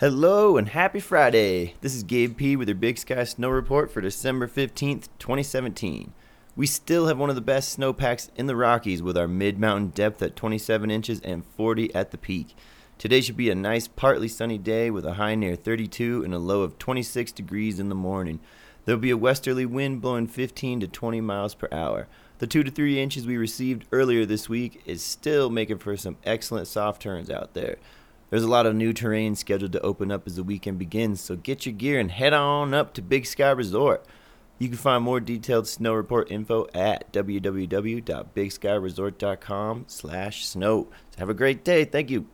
Hello and happy Friday. This is Gabe P with your Big Sky Snow Report for December 15th, 2017. We still have one of the best snowpacks in the Rockies with our mid mountain depth at 27 inches and 40 at the peak. Today should be a nice, partly sunny day with a high near 32 and a low of 26 degrees in the morning. There'll be a westerly wind blowing 15 to 20 miles per hour. The 2 to 3 inches we received earlier this week is still making for some excellent soft turns out there. There's a lot of new terrain scheduled to open up as the weekend begins, so get your gear and head on up to Big Sky Resort. You can find more detailed snow report info at www.bigskyresort.com slash snow. Have a great day. Thank you.